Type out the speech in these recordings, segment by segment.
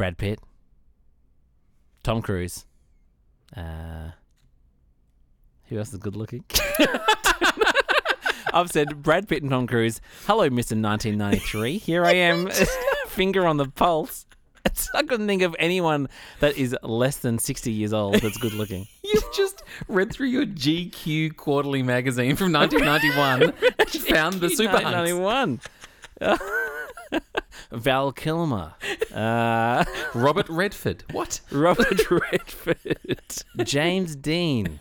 Brad Pitt, Tom Cruise. Uh, who else is good looking? I've said Brad Pitt and Tom Cruise. Hello, Mr. 1993. Here I am, finger on the pulse. It's, I couldn't think of anyone that is less than 60 years old that's good looking. You've just read through your GQ quarterly magazine from 1991 and found the super hunks. 1991. Val Kilmer. Uh, Robert Redford. What? Robert Redford. James Dean.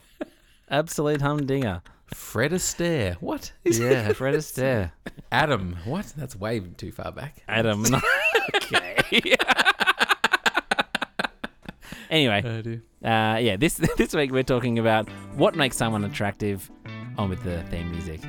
Absolute humdinger. Fred Astaire. What? Yeah, Fred Astaire. Adam. What? That's way too far back. Adam. okay. anyway, Oh, uh, yeah, this this week we're talking about what makes someone attractive. On with the theme music.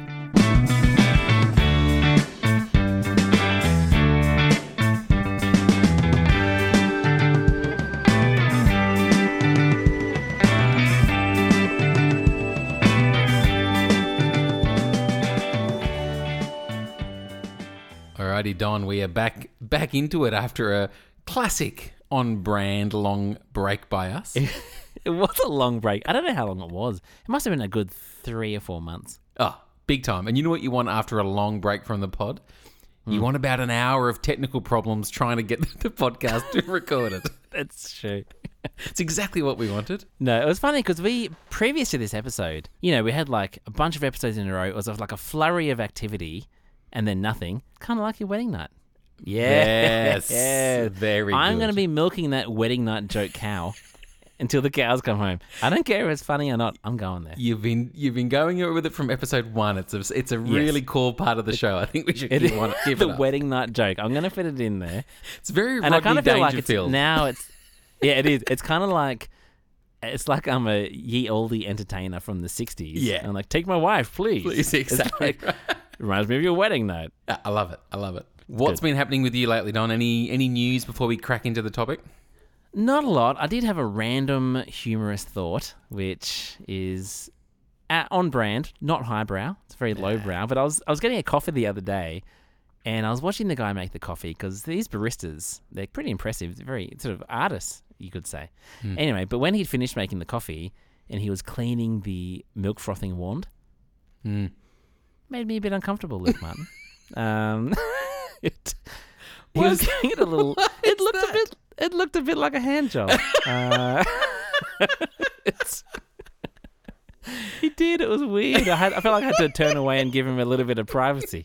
Alrighty, Don. We are back back into it after a classic on brand long break by us. It was a long break. I don't know how long it was. It must have been a good three or four months. Oh, big time. And you know what you want after a long break from the pod? You hmm. want about an hour of technical problems trying to get the podcast to recorded. That's true. It's exactly what we wanted. No, it was funny because we previous to this episode, you know, we had like a bunch of episodes in a row. It was like a flurry of activity, and then nothing. Kind of like your wedding night. Yeah. Yes. Very I'm going to be milking that wedding night joke cow until the cows come home. I don't care if it's funny or not. I'm going there. You've been you've been going with it from episode one. It's a it's a really cool part of the show. I think we should It keep, on, keep the it up. wedding night joke. I'm going to fit it in there. It's very and I kind of feel like it's now it's yeah it is it's kind of like it's like I'm a ye olde entertainer from the 60s Yeah. I'm like take my wife please, Please, exactly reminds me of your wedding night I love it. I love it. What's Good. been happening with you lately, Don? Any any news before we crack into the topic? not a lot I did have a random humorous thought which is uh on brand not highbrow it's very lowbrow but I was I was getting a coffee the other day and I was watching the guy make the coffee because these baristas they're pretty impressive they're very sort of artists you could say anyway but when he'd finished making the coffee and he was cleaning the milk frothing wand Mm. Made me a bit uncomfortable Luke Martin um it, he was giving it a little it looked a bit it looked a bit like a hand job uh, it's, he did it was weird I had I felt like I had to turn away and give him a little bit of privacy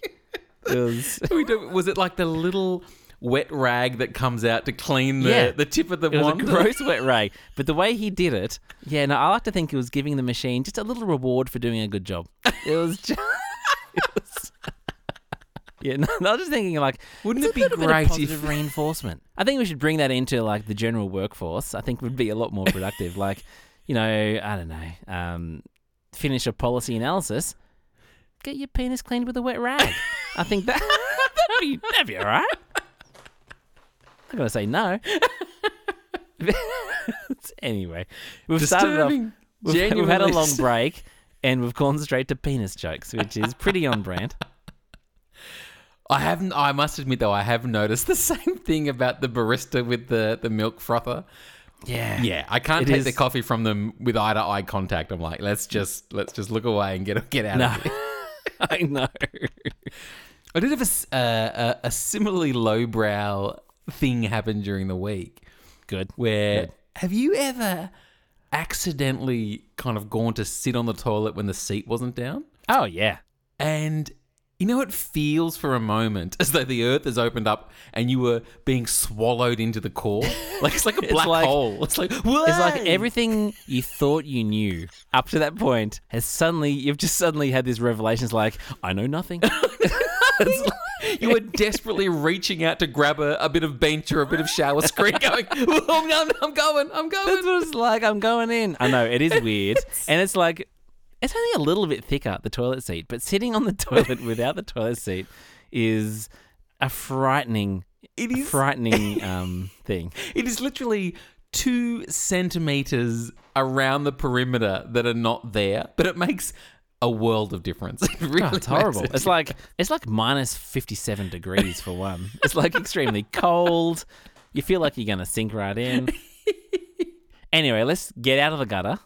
it was Was it like the little wet rag that comes out to clean the, Yeah. the tip of the It was a gross wet rag. But the way he did it, yeah, no, I like to think he was giving the machine just a little reward for doing a good job. It was just. yeah, no, I was just thinking, like, Wouldn't it be little bit of great if- positive reinforcement? I think we should bring that into like the general workforce. I think would be a lot more productive. like, you know, I don't know, um, finish a policy analysis, get your penis cleaned with a wet rag. I think that that'd be that'd be all right. I'm not gonna say no. anyway, we've started off. We've, we've had a long break, and we've gone straight to penis jokes, which is pretty on brand. I haven't. I must admit though, I have noticed the same thing about the barista with the the milk frother. Yeah, Yeah, I can't take is- the coffee from them with eye to eye contact. I'm like, let's just let's just look away and get get out No, of here. I know. I did have a, uh, a, a similarly lowbrow thing happen during the week. Good. Where Good. have you ever accidentally kind of gone to sit on the toilet when the seat wasn't down? Oh yeah. And you know, it feels for a moment as though the earth has opened up and you were being swallowed into the core. Like it's like a black like- hole. It's like It's like everything you thought you knew up to that point has suddenly you've just suddenly had this revelation. It's like I know nothing. It's like- you were desperately reaching out to grab a, a bit of bench or a bit of shower screen, going, "Oh, I'm, I'm, I'm going, I'm That's going. what it's like. I'm going in. I know it is weird, and it's like it's only a little bit thicker the toilet seat, but sitting on the toilet without the toilet seat is a frightening, It is- frightening um, thing. It is literally two centimeters around the perimeter that are not there, but it makes a world of difference. It really Oh, it's horrible. a It's like it's like minus fifty seven degrees for one. It's like extremely cold. You feel like you're going to sink right in. anyway, let's get out of the gutter.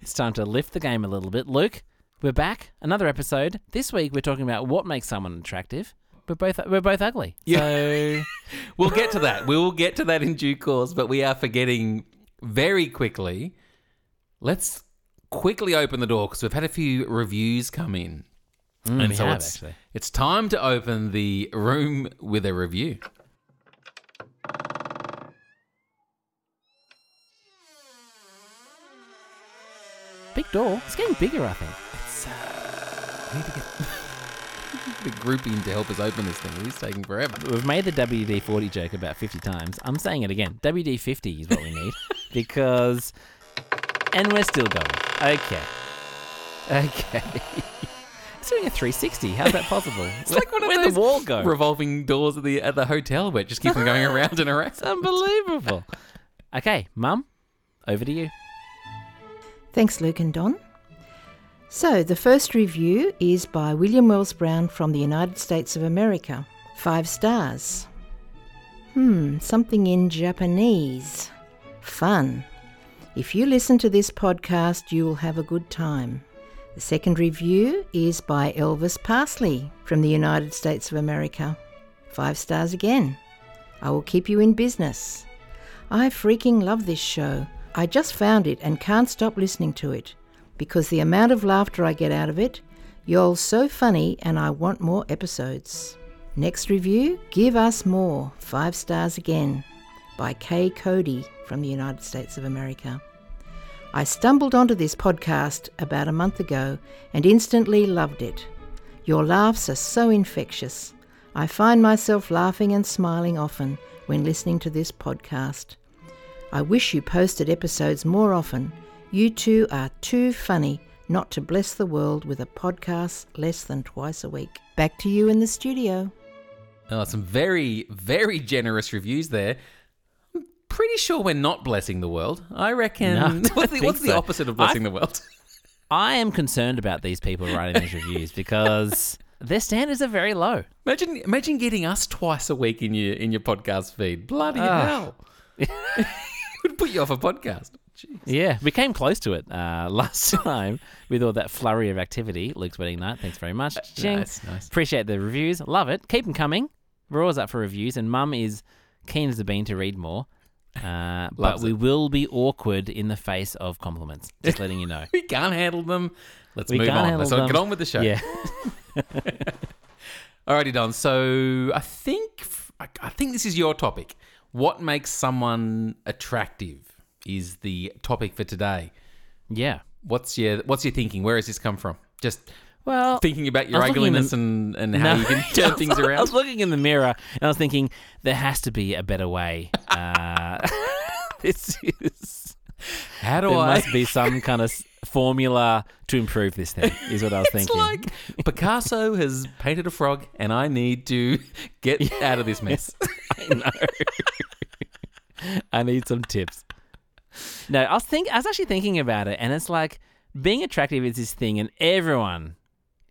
It's time to lift the game a little bit. Luke, we're back. Another episode. This week we're talking about what makes someone attractive. We're both we're both ugly. So We'll get to that. We will get to that in due course, but we are forgetting very quickly. Let's quickly open the door because we've had a few reviews come in. Mm, we have, it's, actually. it's time to open the room with a review. big door. It's getting bigger, I think. It's, uh, need to get the grouping to help us open this thing. It's taking forever. We've made the WD forty joke about fifty times. I'm saying it again. WD fifty is what we need because, and we're still going. Okay, okay. It's doing a 360. How's that possible? It's like one of Where'd those the wall go? Revolving doors at the at the hotel where it just keep on going around and around. It's unbelievable. okay, Mum, over to you. Thanks, Luke and Don. So, the first review is by William Wells Brown from the United States of America. Five stars. Hmm, something in Japanese. Fun. If you listen to this podcast, you will have a good time. The second review is by Elvis Parsley from the United States of America. Five stars again. I will keep you in business. I freaking love this show. I just found it and can't stop listening to it because the amount of laughter I get out of it, you're so funny and I want more episodes. Next review, Give Us More, five stars again, by Kay Cody from the United States of America. I stumbled onto this podcast about a month ago and instantly loved it. Your laughs are so infectious. I find myself laughing and smiling often when listening to this podcast. I wish you posted episodes more often. You two are too funny not to bless the world with a podcast less than twice a week. Back to you in the studio. Oh, some very, very generous reviews there. Pretty sure we're not blessing the world. I reckon. No, I what's the, what's the opposite of blessing I- the world? I am concerned about these people writing these reviews because their standards are very low. Imagine, imagine getting us twice a week in your in your podcast feed. Bloody Ah. hell! Would put you off a podcast. Jeez. Yeah, we came close to it uh, last time with all that flurry of activity. Luke's wedding night. Thanks very much. Nice, nice. Appreciate the reviews. Love it. Keep them coming. We're always up for reviews, and Mum is keen as a bean to read more. Uh, but we it. will be awkward in the face of compliments. Just letting you know. We can't handle them. Let's We move on. Let's them. get on with the show. Yeah. Alrighty, Don. So I think I think this is your topic. What makes someone attractive is the topic for today. Yeah. What's your What's your thinking? Where has this come from? Just Well, thinking about your I was looking in the- ugliness and, and how No. you can turn things around. I was looking in the mirror and I was thinking there has to be a better way. Uh, this is How do there I? must be some kind of formula to improve this thing. Is what I was It's thinking. like Picasso has painted a frog, and I need to get out of this mess. I know. I need some tips. No, I was think I was actually thinking about it, and it's like being attractive is this thing, and everyone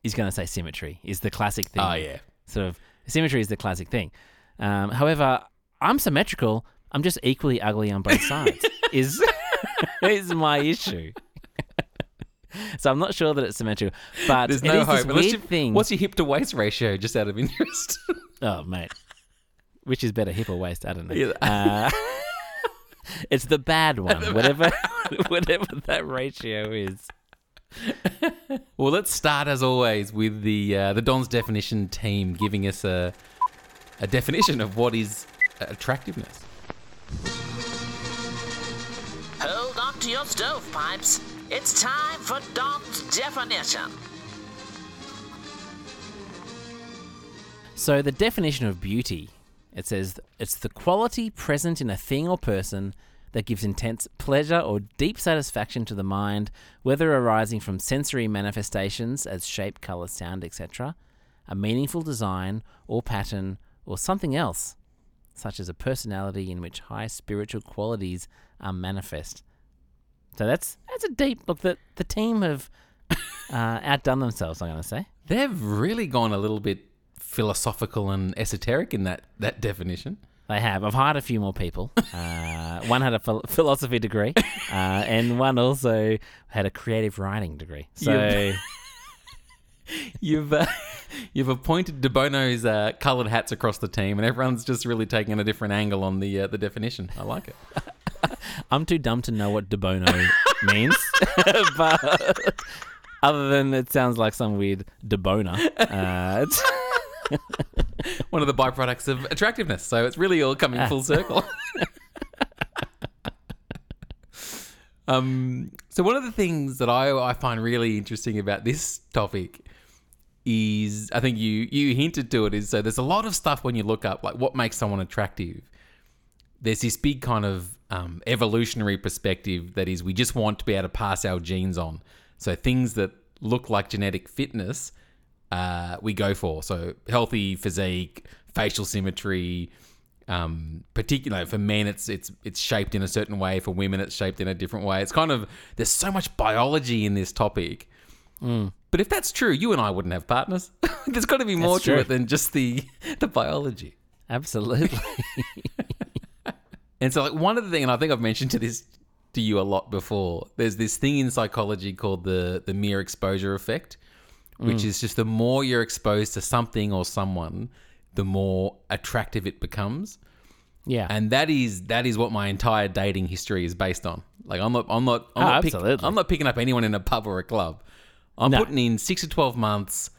is going to say symmetry is the classic thing. oh yeah, sort of symmetry is the classic thing. Um, however, I'm symmetrical. I'm just equally ugly on both sides. is is my issue. so I'm not sure that it's symmetrical, but there's no is hope. weird you- thing. What's your hip to waist ratio? Just out of interest. oh, mate, which is better, hip or waist? I don't know. Yeah. Uh, it's the bad one, whatever whatever that ratio is. Well, let's start as always with the uh, the Don's definition team giving us a a definition of what is attractiveness. Hold on to your stovepipes. It's time for Don's definition. So the definition of beauty, it says it's the quality present in a thing or person that gives intense pleasure or deep satisfaction to the mind, whether arising from sensory manifestations as shape, color, sound, etc., a meaningful design or pattern, or something else, such as a personality in which high spiritual qualities are manifest. So that's that's a deep look that the team have uh, outdone themselves. I'm going to say. They've really gone a little bit philosophical and esoteric in that that definition. They have. I've hired a few more people. Uh, one had a phil- philosophy degree, uh, and one also had a creative writing degree. So You've- You've uh, you've appointed De Bono's uh, coloured hats across the team, and everyone's just really taking a different angle on the uh, the definition. I like it. I'm too dumb to know what de bono means, but other than it sounds like some weird de boner. Uh, One of the byproducts of attractiveness. So it's really all coming full circle. um, so one of the things that I, I find really interesting about this topic is I think you you hinted to it is so there's a lot of stuff when you look up like what makes someone attractive. There's this big kind of um, evolutionary perspective that is we just want to be able to pass our genes on. So things that look like genetic fitness, uh, we go for. So healthy physique, facial symmetry. Um, particularly for men, it's it's it's shaped in a certain way. For women, it's shaped in a different way. It's kind of there's so much biology in this topic. But if that's true, you and I wouldn't have partners. There's got to be more That's to true. it than just the the biology. absolutely. And so, like one of the things, and I think I've mentioned to this to you a lot before. There's this thing in psychology called the the mere exposure effect, which is just the more you're exposed to something or someone, the more attractive it becomes. Yeah. And that is that is what my entire dating history is based on. Like I'm not I'm not I'm, Oh, not, pick- I'm not picking up anyone in a pub or a club. I'm No. putting in six to twelve months,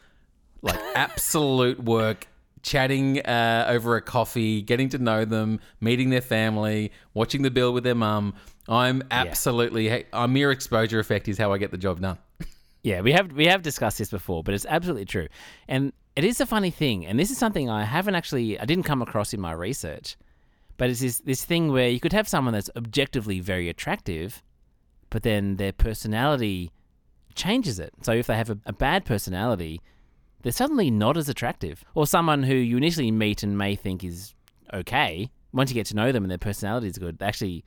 like absolute work, chatting uh, over a coffee, getting to know them, meeting their family, watching the bill with their mum. I'm absolutely hey, a mere exposure effect is how I get the job done. Yeah, we have we have discussed this before, but it's absolutely true. And it is a funny thing, and this is something I haven't actually I didn't come across in my research. But it's this this thing where you could have someone that's objectively very attractive, but then their personality changes it. So if they have a, a bad personality, they're suddenly not as attractive. Or someone who you initially meet and may think is okay, once you get to know them and their personality is good, they actually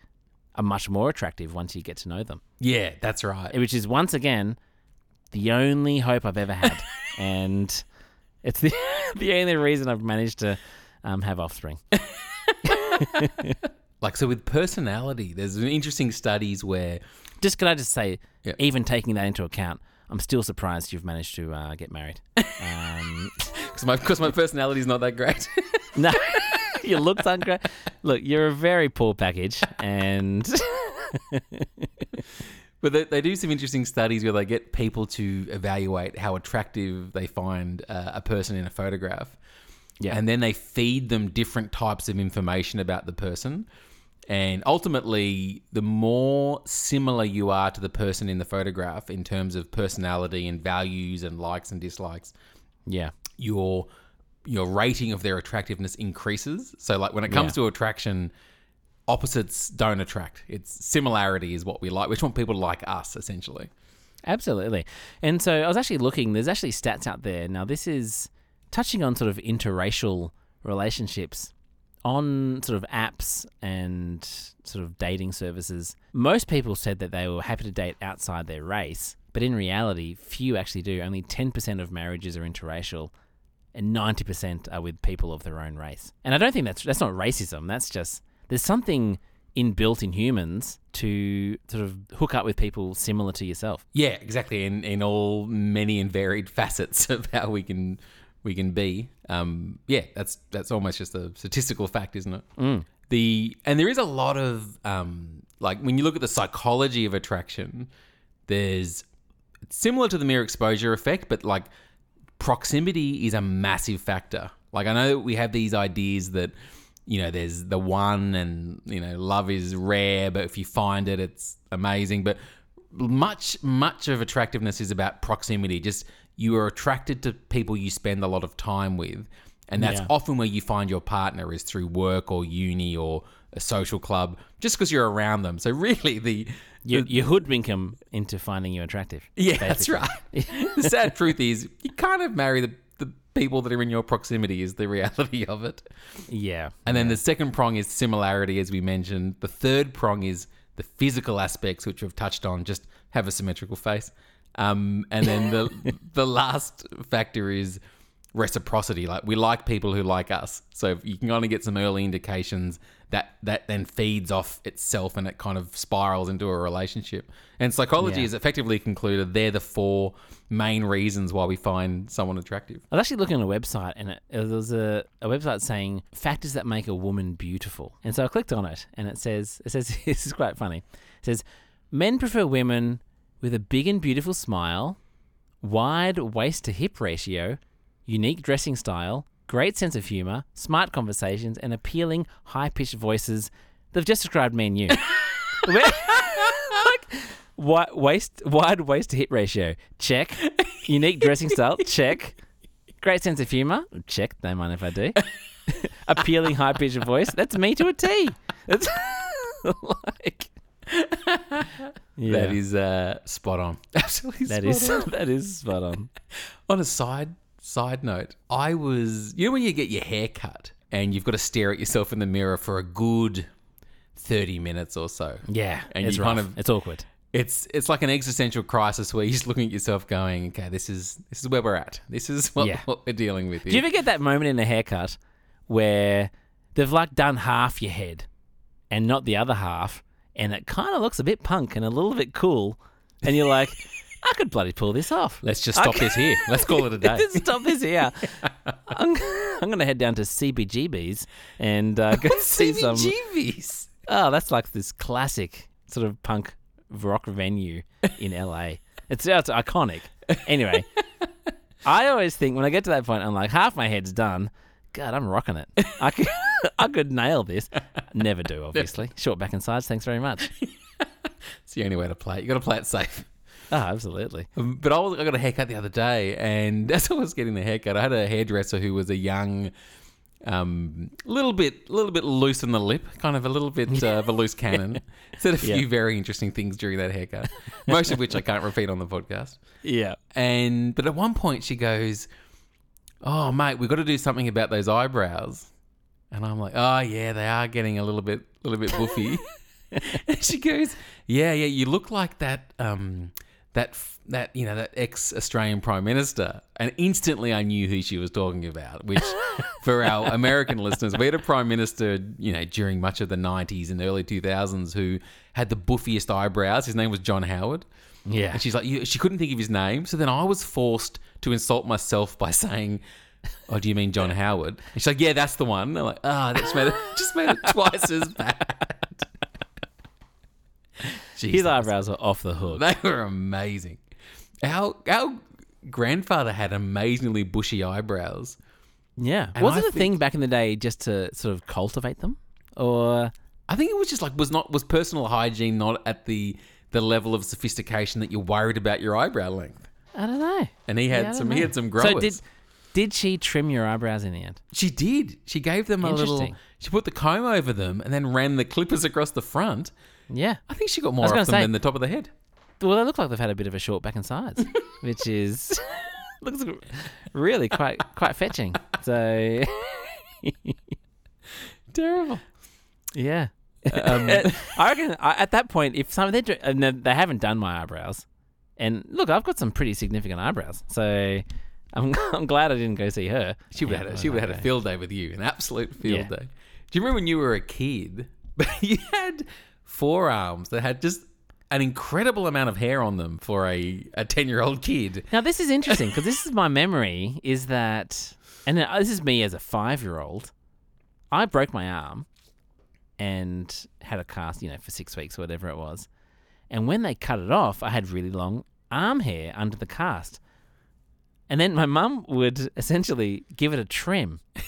are much more attractive once you get to know them Yeah, that's right. which is once again the only hope I've ever had, and it's the the only reason I've managed to um, have offspring. Like so with personality, there's interesting studies where Just could I just say, Yeah. even taking that into account, I'm still surprised you've managed to uh, get married. Um, because my because my personality is not that great. no, your looks aren't great. Look, you're a very poor package, and But they, they do some interesting studies where they get people to evaluate how attractive they find uh, a person in a photograph. Yeah. And then they feed them different types of information about the person. And ultimately, the more similar you are to the person in the photograph in terms of personality and values and likes and dislikes, yeah, your your rating of their attractiveness increases. So like when it comes Yeah. to attraction, opposites don't attract. It's similarity is what we like. We just want people to like us essentially. Absolutely. And so I was actually looking, there's actually stats out there. Now, this is touching on sort of interracial relationships on sort of apps and sort of dating services. Most people said that they were happy to date outside their race, but in reality, few actually do. Only 10% of marriages are interracial. And 90% are with people of their own race. And I don't think that's that's not racism. That's just there's something inbuilt in humans to sort of hook up with people similar to yourself. Yeah, exactly. In in all many and varied facets of how we can we can be. Um, yeah, that's that's almost just a statistical fact, isn't it? The and there is a lot of um, like when you look at the psychology of attraction, there's similar to the mere exposure effect, but like proximity is a massive factor. Like I know we have these ideas that you know there's the one and you know love is rare, but if you find it, it's amazing. But much much of attractiveness is about proximity. Just you are attracted to people you spend a lot of time with, and that's Yeah. often where you find your partner is through work or uni or a social club, just because you're around them. So really, the You, you hoodwink them into finding you attractive. yeah, that's right. the sad truth is, you kind of marry the people that are in your proximity, is the reality of it. Yeah. And then the second prong is similarity, as we mentioned. The third prong is the physical aspects, which we've touched on. Just have a symmetrical face. Um, and then the the last factor is reciprocity. Like we like people who like us. So you can kind of get some early indications that that then feeds off itself and it kind of spirals into a relationship. And psychology Yeah. has effectively concluded they're the four main reasons why we find someone attractive. I was actually looking at a website, and it, there was a, a website saying factors that make a woman beautiful. And so I clicked on it, and it says, it says this is quite funny. It says, men prefer women with a big and beautiful smile, wide waist to hip ratio, unique dressing style, great sense of humor, smart conversations, and appealing high pitched voices. They've just described me and you. Like, wi- waist, wide waist to hip ratio, check. Unique dressing style, check. Great sense of humor, check. Don't mind if I do. Appealing high pitched voice, that's me to a T. That's like, yeah, That is uh, spot on. Absolutely that spot is on. that is spot on. On a side side note, I was you know when you get your hair cut and you've got to stare at yourself in the mirror for a good thirty minutes or so. Yeah, And it's you rough. kind of- it's awkward. It's it's like an existential crisis where you're just looking at yourself going, okay, this is this is where we're at. This is what, Yeah. what we're dealing with. Do you Here. ever get that moment in a haircut where they've like done half your head and not the other half, and it kind of looks a bit punk and a little bit cool, and you're like, I could bloody pull this off. Let's just stop this here. Let's call it a day. Stop this here. I'm, I'm going to head down to CBGB's and uh, go see some. CBGBs. Oh, that's like this classic sort of punk rock venue in LA. It's, it's iconic. Anyway, I always think when I get to that point, I'm like, half my head's done. God, I'm rocking it. I could, I could nail this. Never do, obviously. Short back and sides. Thanks very much. It's the only way to play it. You got to play it safe. Oh, absolutely. Um, But I, was, I got a haircut the other day, and as I was getting the haircut, I had a hairdresser who was a young, um, little bit, little bit loose in the lip, kind of a little bit uh, of a loose cannon. Said a few Yeah. very interesting things during that haircut, most of which I can't repeat on the podcast. Yeah. And but at one point she goes, "Oh, mate, we've got to do something about those eyebrows." And I'm like, "Oh yeah, they are getting a little bit, little bit boofy." and she goes, "Yeah, yeah, you look like that, um, that, f- that you know, that ex-Australian prime minister." And instantly, I knew who she was talking about. Which, for our American listeners, we had a prime minister, you know, during much of the '90s and early 2000s who had the boofiest eyebrows. His name was John Howard. Yeah. And she's like, you, she couldn't think of his name. So then I was forced to insult myself by saying, Oh, do you mean John Howard? And she's like, Yeah, that's the one. And I'm like, Ah, that just made it, just made it twice as bad. His eyebrows are off the hook. They were amazing. Our, our grandfather had amazingly bushy eyebrows. Yeah. And Was I it a think- thing back in the day just to sort of cultivate them? Or I think it was just like was not was personal hygiene not at the the level of sophistication that you're worried about your eyebrow length. I don't know. And he had Yeah, some don't he had some growers. So did did she trim your eyebrows in the end? She did. She gave them a little. She put the comb over them and then ran the clippers across the front. Yeah. I think she got more gonna them say- than the top of the head. Well, they look like they've had a bit of a short back and sides, which is looks really quite quite fetching. So Terrible. yeah, Um, I reckon at that point, if some they they- they haven't done my eyebrows, and look, I've got some pretty significant eyebrows, so I'm I'm glad I didn't go see her. she would have had a, she would have had a field day with you, an absolute field Yeah. day. Do you remember when you were a kid? you had forearms that had just an incredible amount of hair on them for a a ten year old kid. Now this is interesting because this is my memory is that, and uh, this is me as a five-year-old. I broke my arm and had a cast, you know, for six weeks or whatever it was. And when they cut it off, I had really long arm hair under the cast. And then my mum would essentially give it a trim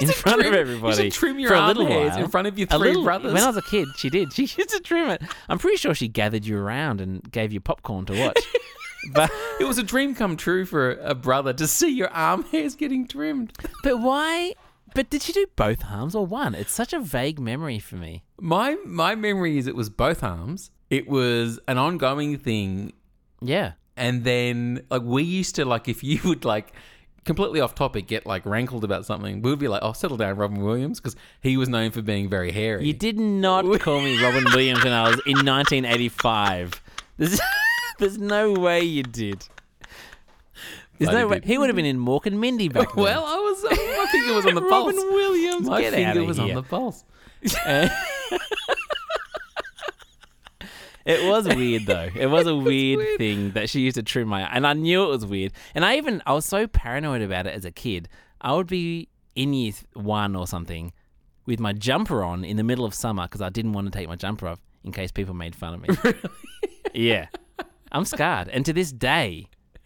in front trim- of you everybody should trim your for a little hairs while. in front of your three little- brothers. When I was a kid, she did. She used to trim it. I'm pretty sure she gathered you around and gave you popcorn to watch. but it was a dream come true for a, a brother to see your arm hairs getting trimmed. But why? But did she do both arms or one? It's such a vague memory for me. My my memory is it was both arms. It was an ongoing thing, Yeah. and then like we used to like if you would like completely off topic get like rankled about something, we would be like, "Oh, settle down, Robin Williams," because he was known for being very hairy. You did not call me Robin Williams when I was in 1985. There's, there's no way you did. There's no way did. he would have been in Mork and Mindy back then. Well, I was. My finger was on the Robin pulse. Robin Williams, My get finger was here. on the pulse. It was weird though. It was a weird, weird. thing that she used to trim my and I knew it was weird. And I even I was so paranoid about it as a kid. I would be in year one or something with my jumper on in the middle of summer because I didn't want to take my jumper off in case people made fun of me. Really? yeah, I'm scarred, and to this day, I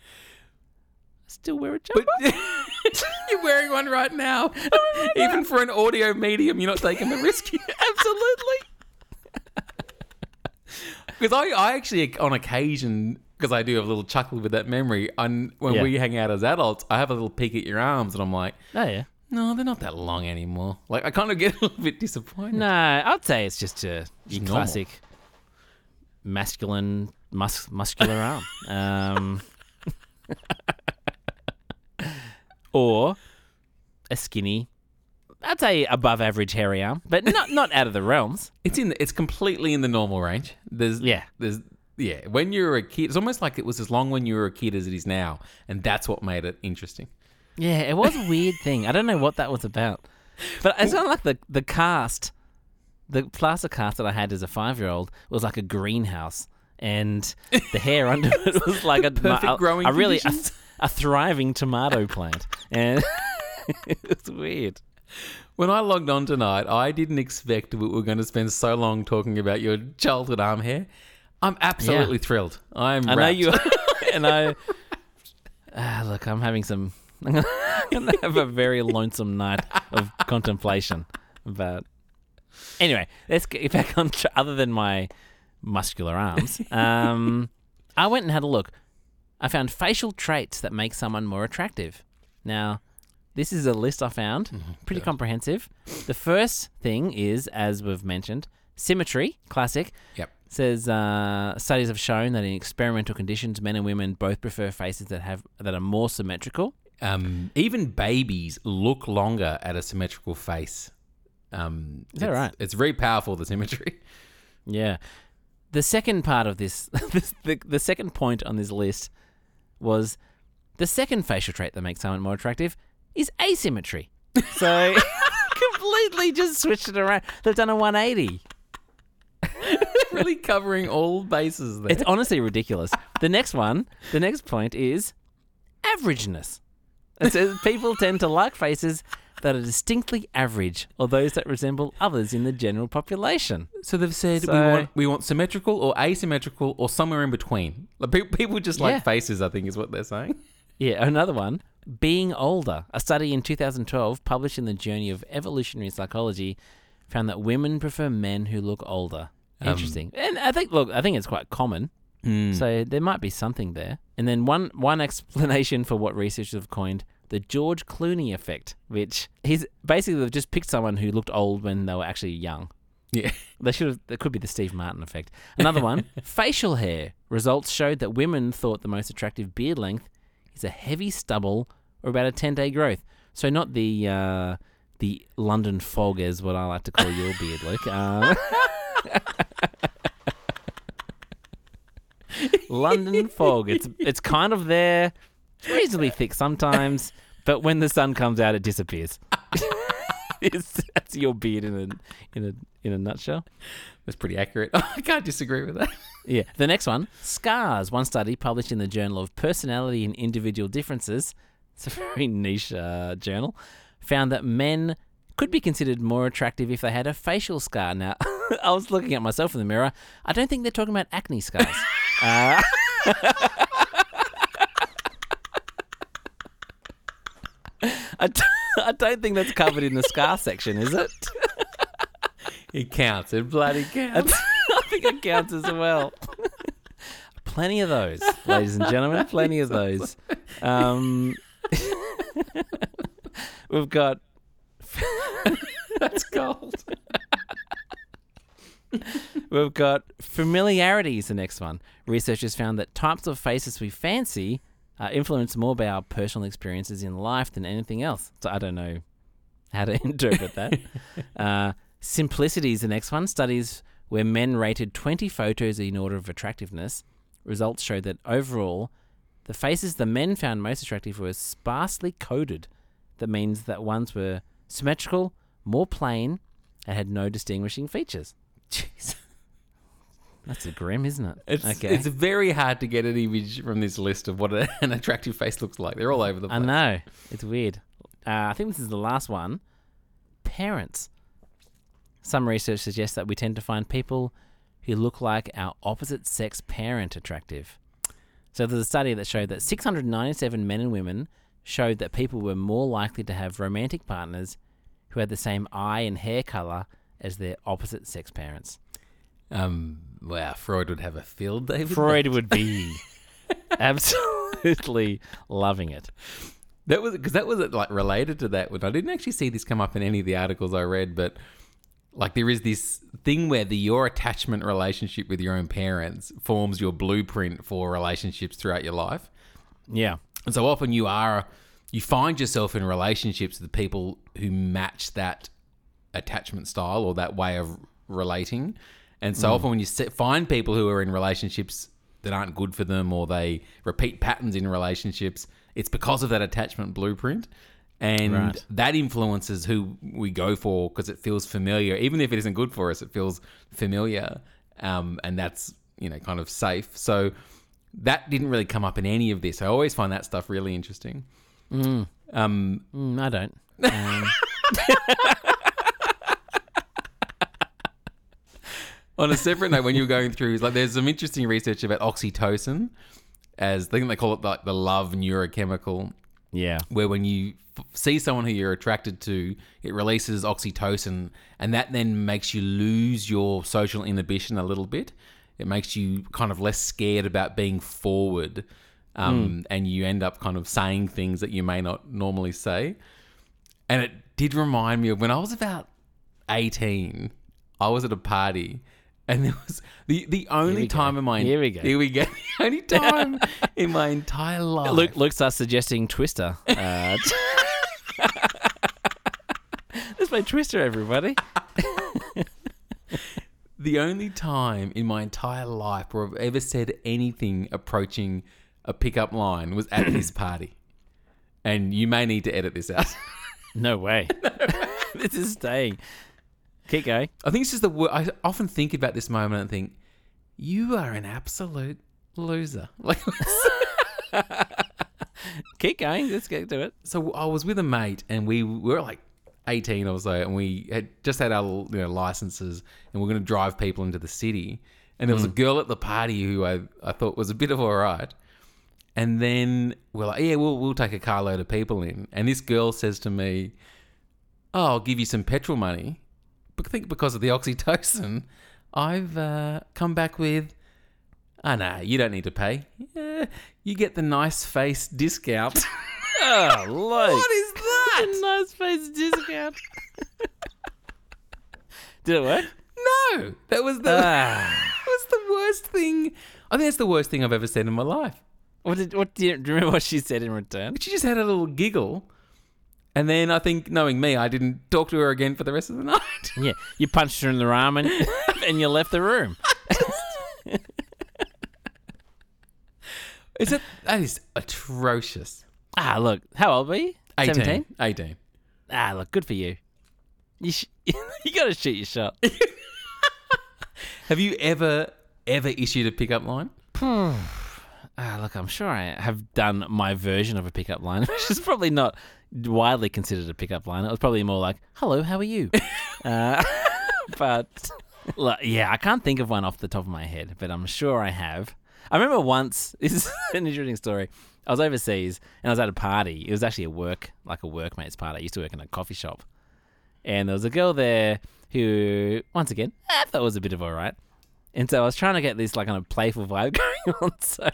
still wear a jumper. But you're wearing one right now. Oh even for an audio medium, you're not taking the risk. Absolutely. Because I, I actually, on occasion, because I do have a little chuckle with that memory, and when Yeah. we hang out as adults, I have a little peek at your arms, and I'm like, Oh yeah. no, they're not that long anymore. Like, I kind of get a little bit disappointed. No, I'd say it's just a your normal. classic masculine mus- muscular arm. Um, or a skinny, I'd say above average hairy arm, but not not out of the realms. It's in. The, it's completely in the normal range. There's Yeah. There's yeah. When you were a kid, it's almost like it was as long when you were a kid as it is now, and that's what made it interesting. Yeah, it was a weird thing. I don't know what that was about. But it's not like the the cast, the plaster cast that I had as a five year old was like a greenhouse, and the hair under it was like a Perfect a, growing a really a, a thriving tomato plant, and it's weird. When I logged on tonight, I didn't expect we were going to spend so long talking about your childhood arm hair. I'm absolutely thrilled. I'm. I know wrapped. you, and I. Ah, look, I'm having some. I'm gonna have a very lonesome night of contemplation. But anyway, let's get back on. Tra- other than my muscular arms, um, I went and had a look. I found facial traits that make someone more attractive. Now, this is a list I found, pretty comprehensive. The first thing is, as we've mentioned, symmetry, classic Yep. says uh, studies have shown that in experimental conditions, men and women both prefer faces that have that are more symmetrical. Um, even babies look longer at a symmetrical face. Um, Is that it's, right? It's very powerful. The symmetry. Yeah. The second part of this, this the, the second point on this list was the second facial trait that makes someone more attractive is asymmetry. So completely just switched it around. They've done a 180. really covering all bases there. It's honestly ridiculous. The next one, the next point is averageness. It says uh, people tend to like faces that are distinctly average or those that resemble others in the general population. so they've said we want we want symmetrical or asymmetrical or somewhere in between. Like, pe- people just like Yeah. faces. I think is what they're saying. Yeah, another one. Being older. A study in 2012 published in the Journal of Evolutionary Psychology found that women prefer men who look older. Um, Interesting. and I think look, I think it's quite common. Hmm. So there might be something there. And then one one explanation for what researchers have coined the George Clooney effect, which he's basically they've just picked someone who looked old when they were actually young. Yeah. They should have. It could be the Steve Martin effect. Another one: facial hair. Results showed that women thought the most attractive beard length is a heavy stubble or about a ten-day growth. So not the uh, the London fog, is what I like to call your beard, Luke. Uh, London fog. It's it's kind of there, reasonably thick sometimes, but when the sun comes out, it disappears. it's, that's your beard in a in a in a nutshell. That's pretty accurate. I can't disagree with that. Yeah. The next one, scars. One study published in the Journal of Personality and Individual Differences. It's a very niche uh, journal. Found that men could be considered more attractive if they had a facial scar. Now, I was looking at myself in the mirror. I don't think they're talking about acne scars. uh, I, I don't think that's covered in the scar section, is it? It counts. It bloody counts. I think it counts as well. plenty of those, ladies and gentlemen. Plenty of those. Um, we've got That's gold. we've got familiarity is the next one. Researchers found that types of faces we fancy are influenced more by our personal experiences in life than anything else. So I don't know how to interpret that. uh, simplicity is the next one. Studies where men rated 20 photos in order of attractiveness. Results show that overall, The faces the men found most attractive were sparsely coded. That means that ones were symmetrical, more plain, and had no distinguishing features. Jeez. That's a grim, isn't it? It's, okay. it's very hard to get an image from this list of what a- an attractive face looks like. They're all over the place. I know. It's weird. Uh, I think this is the last one. Parents. Some research suggests that we tend to find people who look like our opposite sex parent attractive. So there's a study that showed that 697 men and women showed that people were more likely to have romantic partners who had the same eye and hair color as their opposite sex parents. Um, wow, Freud would have a field day. Freud would be absolutely loving it. That was because that was uh, like related to that. When I didn't actually see this come up in any of the articles I read, but like there is this thing where the your attachment relationship with your own parents forms your blueprint for relationships throughout your life. Yeah. And so often you are you find yourself in relationships with people who match that attachment style or that way of relating. And so often when you find people who are in relationships that aren't good for them or they repeat patterns in relationships, it's because of that attachment blueprint. And Right. that influences who we go for because it feels familiar. Even if it isn't good for us, it feels familiar. Um, and that's, you know, kind of safe. So that didn't really come up in any of this. I always find that stuff really interesting. Um, Mm, I don't. Um, on a separate note, when you were going through, like there's some interesting research about oxytocin, as I think they call it like the love neurochemical, yeah. where when you f- see someone who you're attracted to, it releases oxytocin, and that then makes you lose your social inhibition a little bit. It makes you kind of less scared about being forward, um, and you end up kind of saying things that you may not normally say. And it did remind me of when I was about 18, I was at a party. And there was the, the only we go. time in my Here we go. Here we go. The only time in my entire life. Luke, Luke starts suggesting Twister. Uh, let's play Twister, everybody. the only time in my entire life where I've ever said anything approaching a pickup line was at this party. And you may need to edit this out. No way. this is staying. Keep going. I think it's just the wor- I often think about this moment and think, you are an absolute loser. Like, Keep going. Let's get to it. so I was with a mate and we were like 18 or so, and we had just had our you know, licenses and we are going to drive people into the city. And there was a mm. girl at the party who I, I thought was a bit of all right. And then we're like, yeah, we'll, we'll take a carload of people in. And this girl says to me, oh, I'll give you some petrol money. But I think because of the oxytocin, I've uh, come back with, oh, no, you don't need to pay. Yeah, you get the nice face discount. Oh, Luke. what is that? nice face discount. Did it work? No, that was the Ah. that was the worst thing. I think that's the worst thing I've ever said in my life. What did? What do you, do you remember? What she said in return? She just had a little giggle, and then I think, knowing me, I didn't talk to her again for the rest of the night. Yeah, you punched her in the arm and, and you left the room. Is it? That is atrocious. Ah, look. How old were you? 18. 17? 18. Ah, look. Good for you. You sh- you got to shoot your shot. Have you ever ever issued a pickup line? Ah, look, I'm sure I have done my version of a pickup line, which is probably not widely considered a pickup line. It was probably more like, "Hello, how are you?" uh, but look, yeah, I can't think of one off the top of my head, but I'm sure I have. I remember once. This is an interesting story. I was overseas and I was at a party. It was actually a work, like a workmates party. I used to work in a coffee shop, and there was a girl there who, once again, I thought was a bit of alright. And so I was trying to get this like kind of playful vibe going on. So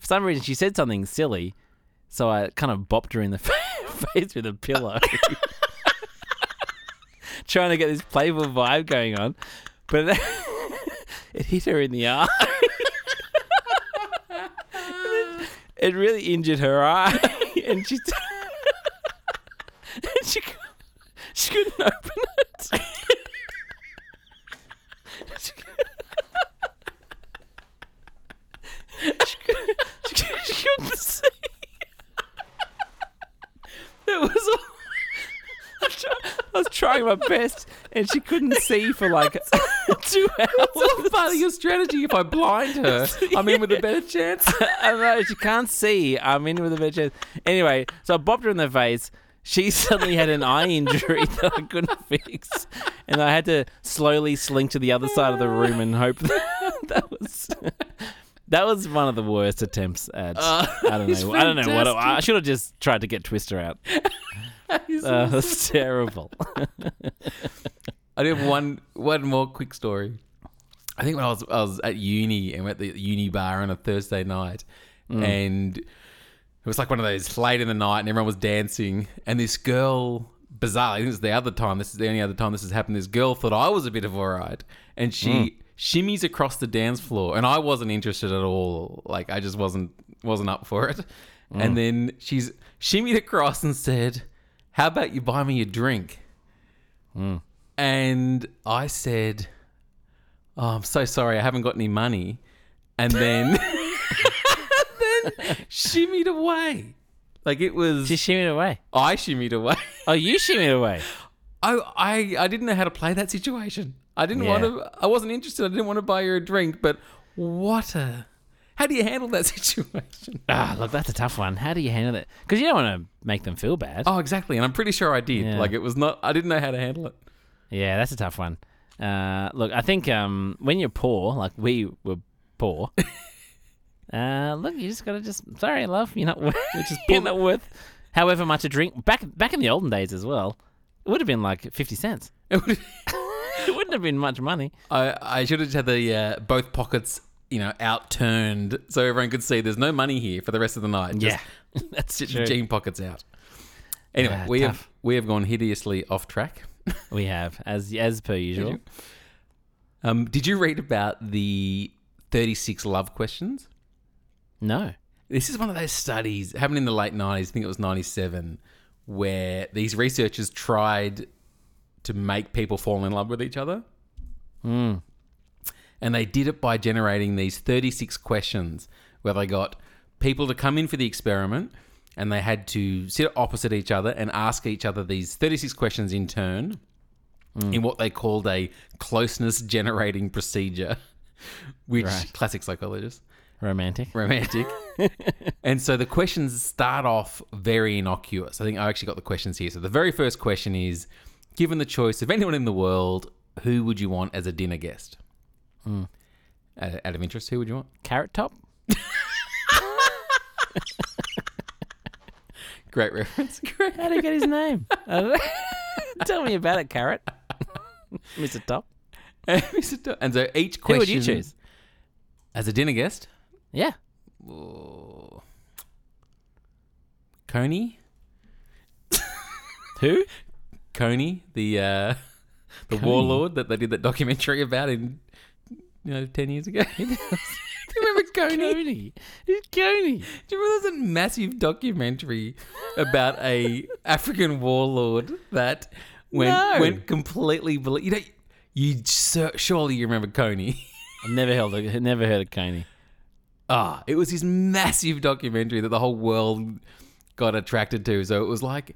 for some reason she said something silly, so I kind of bopped her in the face with a pillow, trying to get this playful vibe going on. But it, it hit her in the eye. it really injured her eye, and she and she she couldn't open it. She she, couldn't- she couldn't it was. I was trying my best, and she couldn't see for like two hours. It's all part of your strategy. If I blind her, I'm in with a better chance. I know she can't see. I'm in with a better chance. Anyway, so I bopped her in the face. She suddenly had an eye injury that I couldn't fix, and I had to slowly slink to the other side of the room and hope that, that was that was one of the worst attempts at. Uh, I don't know. I don't know what. I fantastic. should have just tried to get Twister out. Uh, that's terrible. I do have one one more quick story. I think when I was I was at uni and we're at the uni bar on a Thursday night, mm. and it was like one of those late in the night, and everyone was dancing, and this girl, bizarre, I think it's the other time. This is the only other time this has happened. This girl thought I was a bit of alright, and she mm. Shimmies across the dance floor, and I wasn't interested at all. Like I just wasn't wasn't up for it. And mm. then she's shimmied across and said, "How about you buy me a drink?" Mm. And I said, Oh, I'm so sorry, I haven't got any money. And then, then shimmied away. Like it was, She shimmied away. I shimmied away. Oh, you shimmied away. I, I, I didn't know how to play that situation. I didn't Yeah. want to, I wasn't interested. I didn't want to buy her a drink, but what a, how do you handle that situation? Ah, look, that's a tough one. How do you handle it? Because you don't want to make them feel bad. Oh, exactly. And I'm pretty sure I did. Yeah. Like it was not, I didn't know how to handle it. Yeah, that's a tough one. Uh, look, I think um, when you're poor, like we were poor, uh, look, you just gotta just sorry, love, you're not worth, just you're not worth however much a drink. Back back in the olden days as well, it would have been like fifty cents. It would- It wouldn't have been much money. I, I should have had the uh, both pockets, you know, outturned so everyone could see there's no money here for the rest of the night. Just that's sit true. jean pockets out. Anyway, Ah, we have we have gone hideously off track. We have as as per usual. Um, did you read about the 36 love questions? No, This is one of those studies happened in the late 90s, I think it was 97, where these researchers tried to make people fall in love with each other. Hmm. And they did it by generating these 36 questions where they got people to come in for the experiment and they had to sit opposite each other and ask each other these 36 questions in turn hmm. in what they called a closeness generating procedure, which Right. classic psychologists romantic. romantic. and so the questions start off very innocuous. I think I actually got the questions here. So the very first question is given the choice of anyone in the world, who would you want as a dinner guest? Out out of interest, who would you want? Carrot top. Great reference. Great. How did he get his name? I don't know. Tell me about it, Carrot. Mr. Top. Mr. Top. and so each question. Who would you choose? As a dinner guest? Yeah. Kony? Who? Kony, the uh, the warlord that they did that documentary about in you know ten years ago. Do you remember Kony? Kony. Who's Kony? Do you remember there's a massive documentary about a African warlord that went No. went completely you know you sur- surely you remember Kony. I've never held a, never heard of Kony. Ah, it was his massive documentary that the whole world got attracted to. So it was like,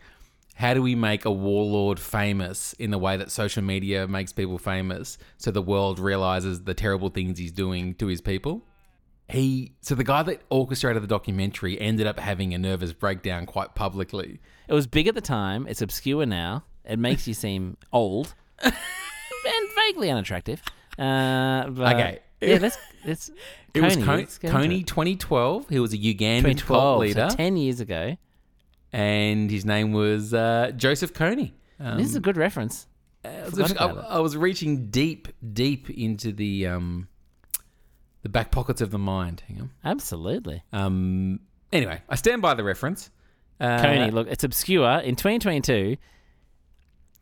how do we make a warlord famous in the way that social media makes people famous so the world realizes the terrible things he's doing to his people? He so the guy that orchestrated the documentary ended up having a nervous breakdown quite publicly. It was big at the time. It's obscure now. It makes you seem old and vaguely unattractive. Uh, but- Okay. Yeah, let's. let's It was Kony, Con- let's get into Kony 2012. He was a Ugandan cult leader, so 10 years ago. And his name was uh, Joseph Kony. Um, this is a good reference. I was, I. I was reaching deep, deep into the um, the back pockets of the mind. Hang on. Absolutely. Um, anyway, I stand by the reference. Uh, Kony, look, it's obscure. In 2022,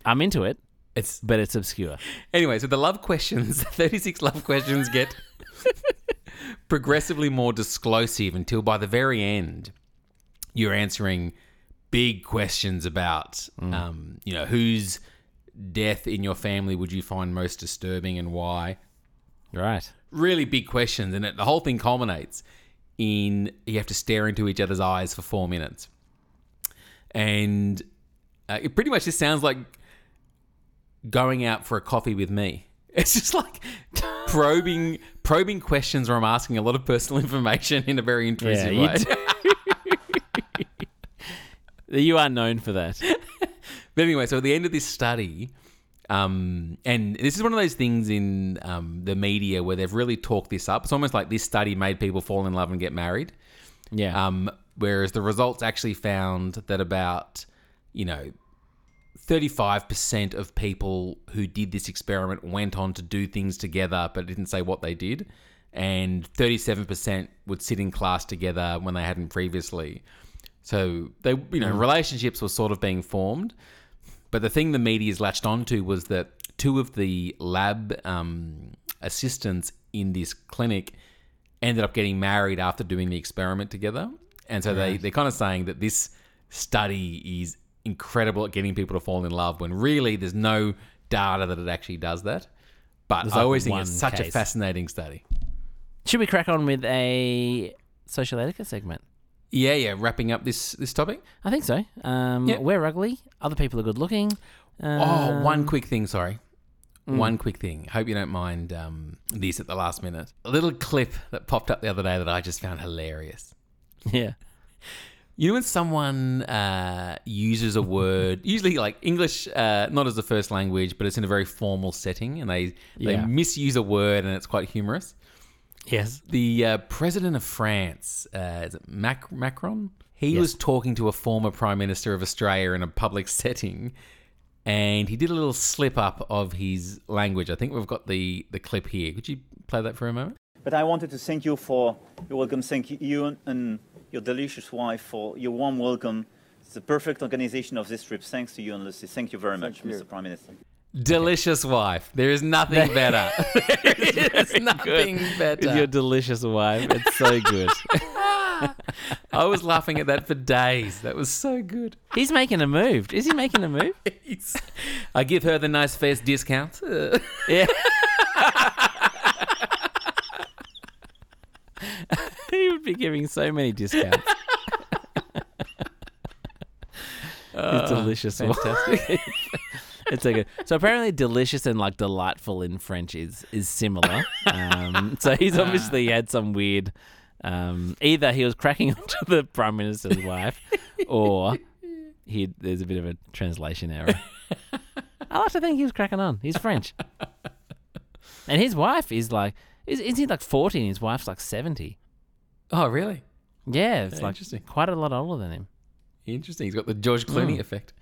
I'm into it, It's but it's obscure. anyway. So the love questions, thirty six love questions, get progressively more disclosive until by the very end, you're answering big questions about, um, you know, whose death in your family would you find most disturbing and why. Right. really big questions, and it, the whole thing culminates in you have to stare into each other's eyes for four minutes, and uh, it pretty much just sounds like going out for a coffee with me. It's just like probing probing questions where I'm asking a lot of personal information in a very intrusive you way. You are known for that. But anyway, so at the end of this study, um, and this is one of those things in um, the media where they've really talked this up. It's almost like this study made people fall in love and get married. Yeah. Um, whereas the results actually found that about, you know, 35% of people who did this experiment went on to do things together, but didn't say what they did. And 37% would sit in class together when they hadn't previously. So they, you know, relationships were sort of being formed. But the thing the media's latched onto was that two of the lab um, assistants in this clinic ended up getting married after doing the experiment together. And so they, they're kind of saying that this study is incredible at getting people to fall in love when really there's no data that it actually does that. But There's I like always think it's one such a case. fascinating study. Should we crack on with a social etiquette segment? Yeah, yeah. Wrapping up this this topic. I think so. Um, Yeah. We're ugly. Other people are good looking. Oh, one Um, quick thing. Sorry. mm. One quick thing. Hope you don't mind um, this at the last minute. A little clip that popped up the other day that I just found hilarious. Yeah. You know when someone uh, uses a word, usually like English, uh, not as a first language, but it's in a very formal setting, and they they Yeah. misuse a word, and it's quite humorous. Yes. The uh, president of France, uh, is it Mac- Macron? He was talking to a former prime minister of Australia in a public setting, and he did a little slip up of his language. I think we've got the the clip here. Could you play that for a moment? But I wanted to thank you for your welcome. Thank you and- and your delicious wife for your warm welcome. It's the perfect organization of this trip. Thanks to you and Lucy. Thank you very much, Mr. Prime Minister. Delicious wife. There is nothing better. there is nothing better. With your delicious wife. It's so good. I was laughing at that for days. That was so good. He's making a move. Is he making a move? I give her the nice face discount. Uh, Yeah. he would be giving so many discounts. His delicious wife. fantastic. It's so good. So apparently, delicious and like delightful in French is is similar. Um, so he's obviously had some weird. Um, either he was cracking onto the prime minister's wife, or he there's a bit of a translation error. I like to think he was cracking on. He's French, and his wife is like, is, is he like forty? and His wife's like seventy. oh, really? Yeah, it's like interesting. quite a lot older than him. Interesting. He's got the George Clooney Mm. effect.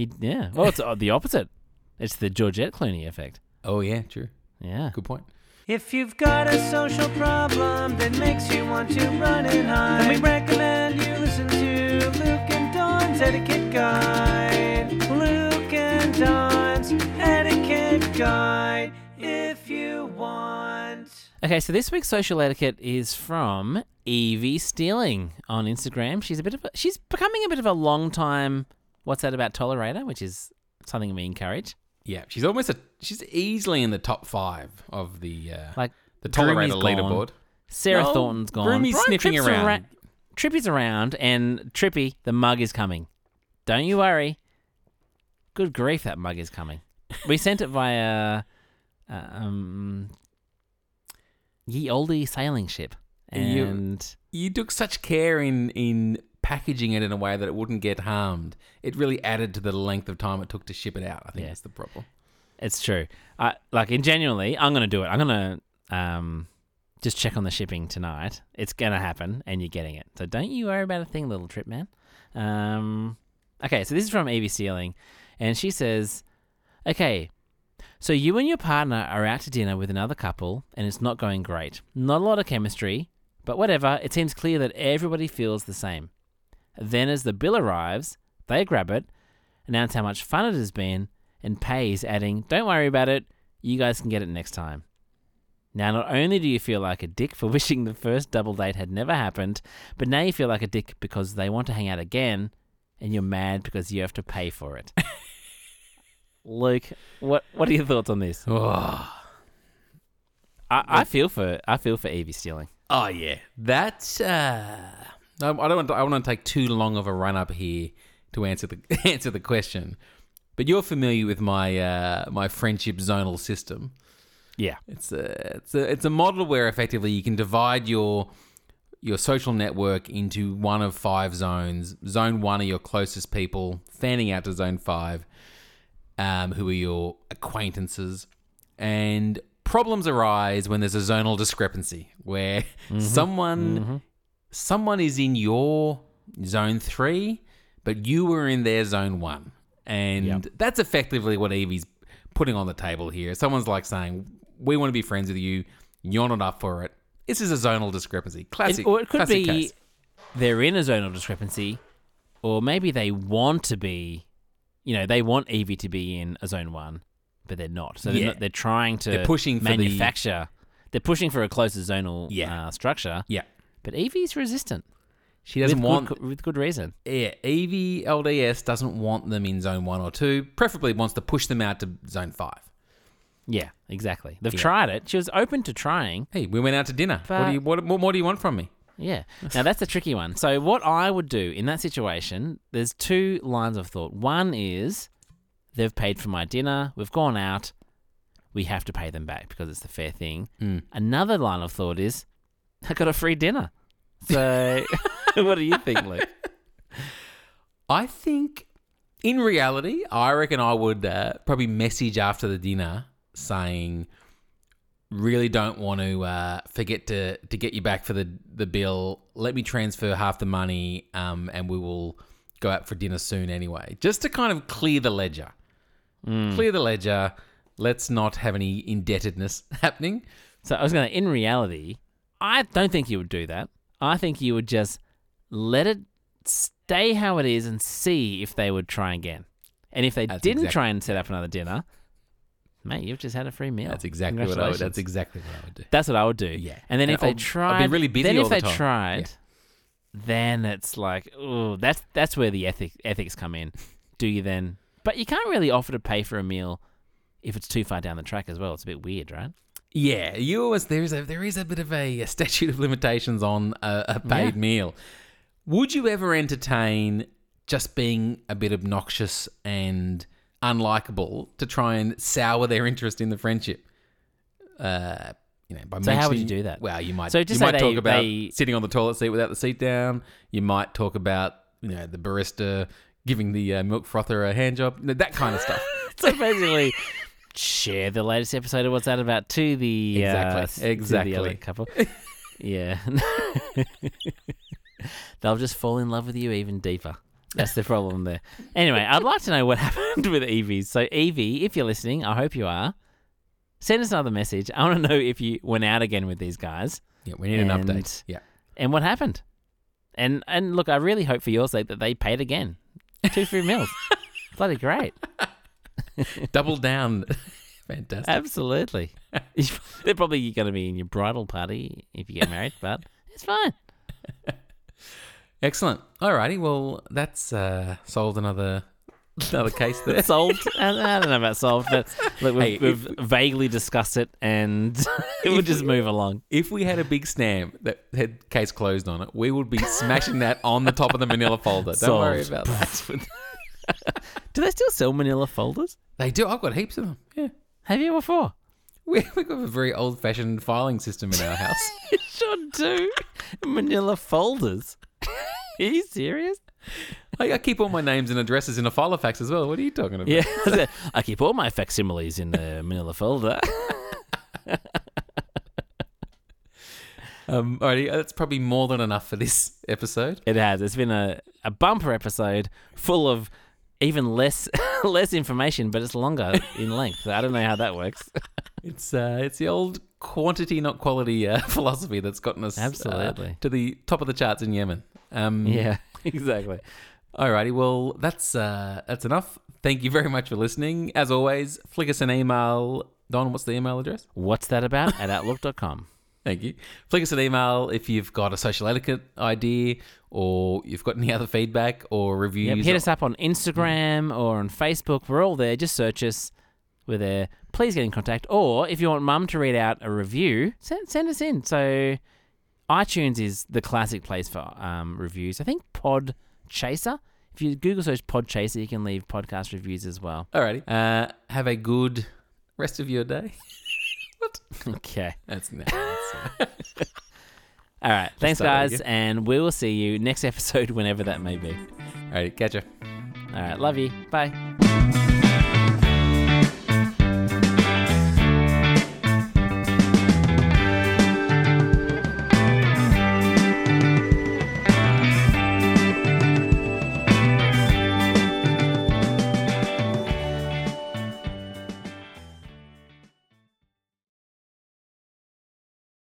He, yeah. Well, it's uh, the opposite. It's the Georgette Clooney effect. Oh, yeah, true. Yeah. Good point. If you've got a social problem that makes you want to run and hide, then we recommend you listen to Luke and Dawn's Etiquette Guide. Luke and Dawn's Etiquette Guide. If you want. Okay, so this week's social etiquette is from Evie Stealing on Instagram. She's a bit of a, she's becoming a bit of a long time what's that about tolerator, which is something we encourage. Yeah, she's almost a. She's easily in the top five of the uh, Like the tolerator leaderboard. Sarah No, Thornton's gone. Groomy's Brian sniffing Tripp's around. Trippy's around, and Trippy, the mug is coming. Don't you worry. Good grief, that mug is coming. We sent it via uh, um, ye oldie sailing ship, You- and You took such care in in packaging it in a way that it wouldn't get harmed. It really added to the length of time it took to ship it out. I think Yeah. that's the problem. It's true. I like in genuinely, I'm gonna do it. I'm gonna um just check on the shipping tonight. It's gonna happen, and you're getting it. So don't you worry about a thing, little trip man. Um, okay, so this is from Evie Sealing, and she says, "Okay, so you and your partner are out to dinner with another couple, and it's not going great. Not a lot of chemistry, but whatever. It seems clear that everybody feels the same. Then, as the bill arrives, they grab it, announce how much fun it has been, and pays, adding, Don't worry about it, you guys can get it next time. Now, not only do you feel like a dick for wishing the first double date had never happened, but now you feel like a dick because they want to hang out again, and you're mad because you have to pay for it. Luke, what what are your thoughts on this? Oh, I, I feel for I feel for Evie stealing. oh yeah, that's. Uh, I I don't. Want to, I want to take too long of a run up here to answer the answer the question, but you're familiar with my uh, my friendship zonal system. Yeah. It's a it's a it's a model where effectively you can divide your your social network into one of five zones. Zone one are your closest people, fanning out to zone five, um, who are your acquaintances, and problems arise when there's a zonal discrepancy where someone someone is in your zone three, but you were in their zone one, and Yep. that's effectively what Evie's putting on the table here. Someone's like saying, "We want to be friends with you. You're not up for it." This is a zonal discrepancy. Classic. It, or it could be case. they're in a zonal discrepancy, or maybe they want to be, you know, they want Evie to be in a zone one, but they're not. So they're, Yeah. not, they're trying to They're pushing for the- manufacture. They're pushing for a closer zonal Yeah. uh, structure, Yeah, but Evie's resistant. she doesn't with want. good, with good reason. yeah, Evie LDS doesn't want them in zone one or two. Preferably wants to push them out to zone five. Yeah, exactly. They've Yeah. tried it. She was open to trying. Hey, we went out to dinner. what do you what, what more do you want from me? Yeah. Now that's a tricky one. So what I would do in that situation, there's two lines of thought. One is they've paid for my dinner, we've gone out, we have to pay them back because it's the fair thing. Mm. Another line of thought is I got a free dinner. So what do you think, Luke? I think, in reality, I reckon I would uh, probably message after the dinner saying, "Really don't want to uh, forget to to get you back for the the bill. Let me transfer half the money, um, and we will go out for dinner soon anyway, just to kind of clear the ledger. Clear the ledger. Let's not have any indebtedness happening. So I was going to, in reality, I don't think you would do that. I think you would just let it stay how it is and see if they would try again. And if they That's didn't exact- try and set up another dinner, mate, you've just had a free meal. That's exactly what I would. That's exactly what I would do. That's what I would do. Yeah. And then And if they I'll- be tried, really busy then if the they time. tried, then it's like, oh, that's that's where the ethic ethics come in. Do you then? But you can't really offer to pay for a meal if it's too far down the track as well. It's a bit weird, right? Yeah, you always there is a there is a bit of a, statute of limitations on a, a paid Yeah. meal. Would you ever entertain just being a bit obnoxious and unlikable to try and sour their interest in the friendship? Uh, you know, by So how would you do that? Well, you might. So just you might talk they- about they- sitting on the toilet seat without the seat down. You might talk about you know the barista giving the uh, milk frother a hand job, that kind of stuff. so basically share the latest episode of what's that about to the uh, Exactly, s- to the other couple. Yeah. They'll just fall in love with you even deeper. That's the problem there. Anyway i'd like to know what happened with evie. So evie if you're listening i hope you are send us another message. I want to know if you went out again with these guys. Yeah, we need an update. Yeah. and what happened? And and look i really hope for your sake that they paid again. Two free meals. Bloody great Double down. Fantastic. Absolutely. They're probably going to be in your bridal party if you get married, but it's fine. Excellent. Alrighty, well, that's uh, solved another another case there. Solved. I, I don't know about solved, but look, we've, Hey, we've vaguely discussed it and we'll just move along. If we had a big stamp that had case closed on it, we would be smashing that on the top of the manila folder. Don't worry about that. Do they still sell manila folders? they do. I've got heaps of them. Yeah. Have you before? We, we've got a very old fashioned filing system in our house. You sure do. Manila folders. Are you serious? I, I keep all my names and addresses in a filofax as well. What are you talking about? Yeah. I keep all my facsimiles in a manila folder. Um, alrighty, that's probably more than enough for this episode. It has. It's been a, a bumper episode full of even less less information, but it's longer in length. I don't know how that works. It's uh, it's the old quantity, not quality uh, philosophy that's gotten us uh, Absolutely. to the top of the charts in Yemen. Um, Yeah, exactly. Alrighty, well that's uh, that's enough. Thank you very much for listening. As always, flick us an email. Don, what's the email address? What's that about at outlook.com? Thank you. Flick us an email if you've got a social etiquette idea or you've got any other feedback or reviews. Yep, hit us up on Instagram or on Facebook. We're all there. Just search us. We're there. Please get in contact. Or if you want Mum to read out a review, send, send us in. So iTunes is the classic place for um, reviews. I think Pod Chaser. If you Google search Pod Chaser, you can leave podcast reviews as well. Alrighty. Uh, have a good rest of your day. What? Okay. That's, that's All right. Thanks, guys, and we will see you next episode, whenever that may be. All right. catch you. All right. Love you. Bye.